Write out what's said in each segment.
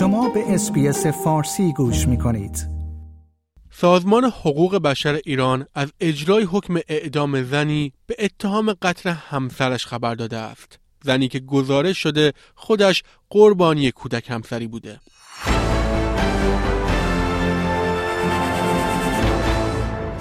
شما به اسپیس فارسی گوش می کنید. سازمان حقوق بشر ایران از اجرای حکم اعدام زنی به اتهام قتل همسرش خبر داده است. زنی که گزارش شده خودش قربانی کودک همسری بوده.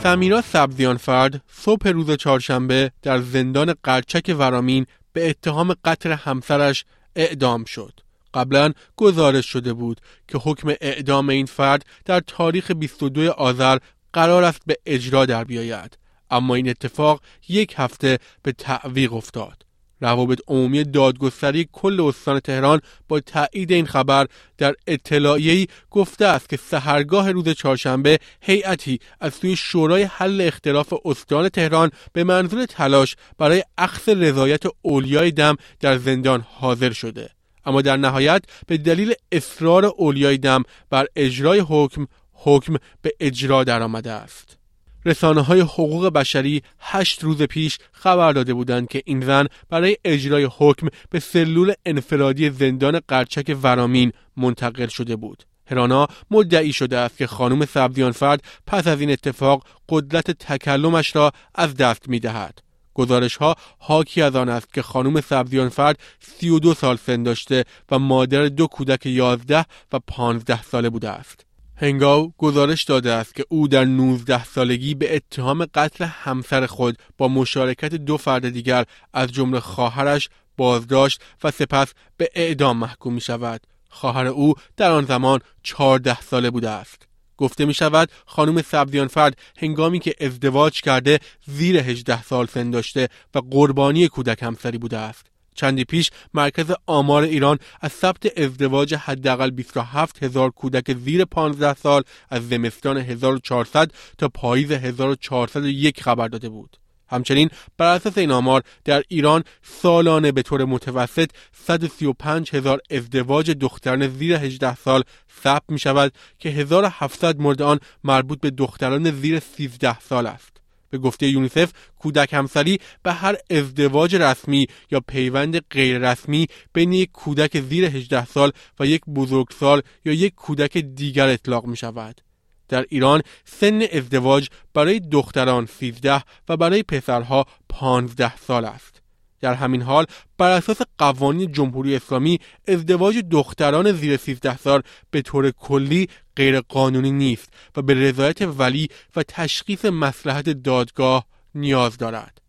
سمیرا سبزیان فرد صبح روز چهارشنبه در زندان قرچک ورامین به اتهام قتل همسرش اعدام شد. قبلا گزارش شده بود که حکم اعدام این فرد در تاریخ 22 آذر قرار است به اجرا در بیاید. اما این اتفاق یک هفته به تعویق افتاد. روابط عمومی دادگستری کل استان تهران با تایید این خبر در اطلاعیه‌ای گفته است که سهرگاه روز چهارشنبه هیئتی از سوی شورای حل اختلاف استان تهران به منظور تلاش برای اخذ رضایت اولیای دم در زندان حاضر شده. اما در نهایت به دلیل اصرار اولیای دم بر اجرای حکم حکم به اجرا درآمده است رسانه های حقوق بشری هشت روز پیش خبر داده بودند که این زن برای اجرای حکم به سلول انفرادی زندان قرچک ورامین منتقل شده بود. هرانا مدعی شده است که خانم سبزیانفرد پس از این اتفاق قدرت تکلمش را از دست می دهد. گزارش ها حاکی از آن است که خانم سبزیانفرد 32 سال سن داشته و مادر دو کودک 11 و 15 ساله بوده است. هنگاو گزارش داده است که او در 19 سالگی به اتهام قتل همسر خود با مشارکت دو فرد دیگر از جمله خواهرش بازداشت و سپس به اعدام محکوم می شود. خواهر او در آن زمان 14 ساله بوده است. گفته می شود خانم سبزیانفرد هنگامی که ازدواج کرده زیر 18 سال سن داشته و قربانی کودک همسری بوده است. چندی پیش مرکز آمار ایران از ثبت ازدواج حداقل 27 هزار کودک زیر 15 سال از زمستان 1400 تا پاییز 1401 خبر داده بود. همچنین بر اساس این آمار در ایران سالانه به طور متوسط 135 هزار ازدواج دختران زیر 18 سال ثبت می شود که 1700 مورد آن مربوط به دختران زیر 13 سال است. به گفته یونیسف کودک همسری به هر ازدواج رسمی یا پیوند غیر رسمی بین یک کودک زیر 18 سال و یک بزرگسال یا یک کودک دیگر اطلاق می شود. در ایران سن ازدواج برای دختران 13 و برای پسرها 15 سال است. در همین حال بر اساس قوانین جمهوری اسلامی ازدواج دختران زیر 13 سال به طور کلی غیر قانونی نیست و به رضایت ولی و تشخیص مصلحت دادگاه نیاز دارد.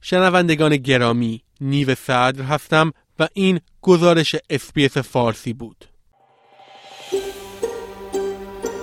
شنوندگان گرامی نیو صدر هستم و این گزارش اسپیس فارسی بود.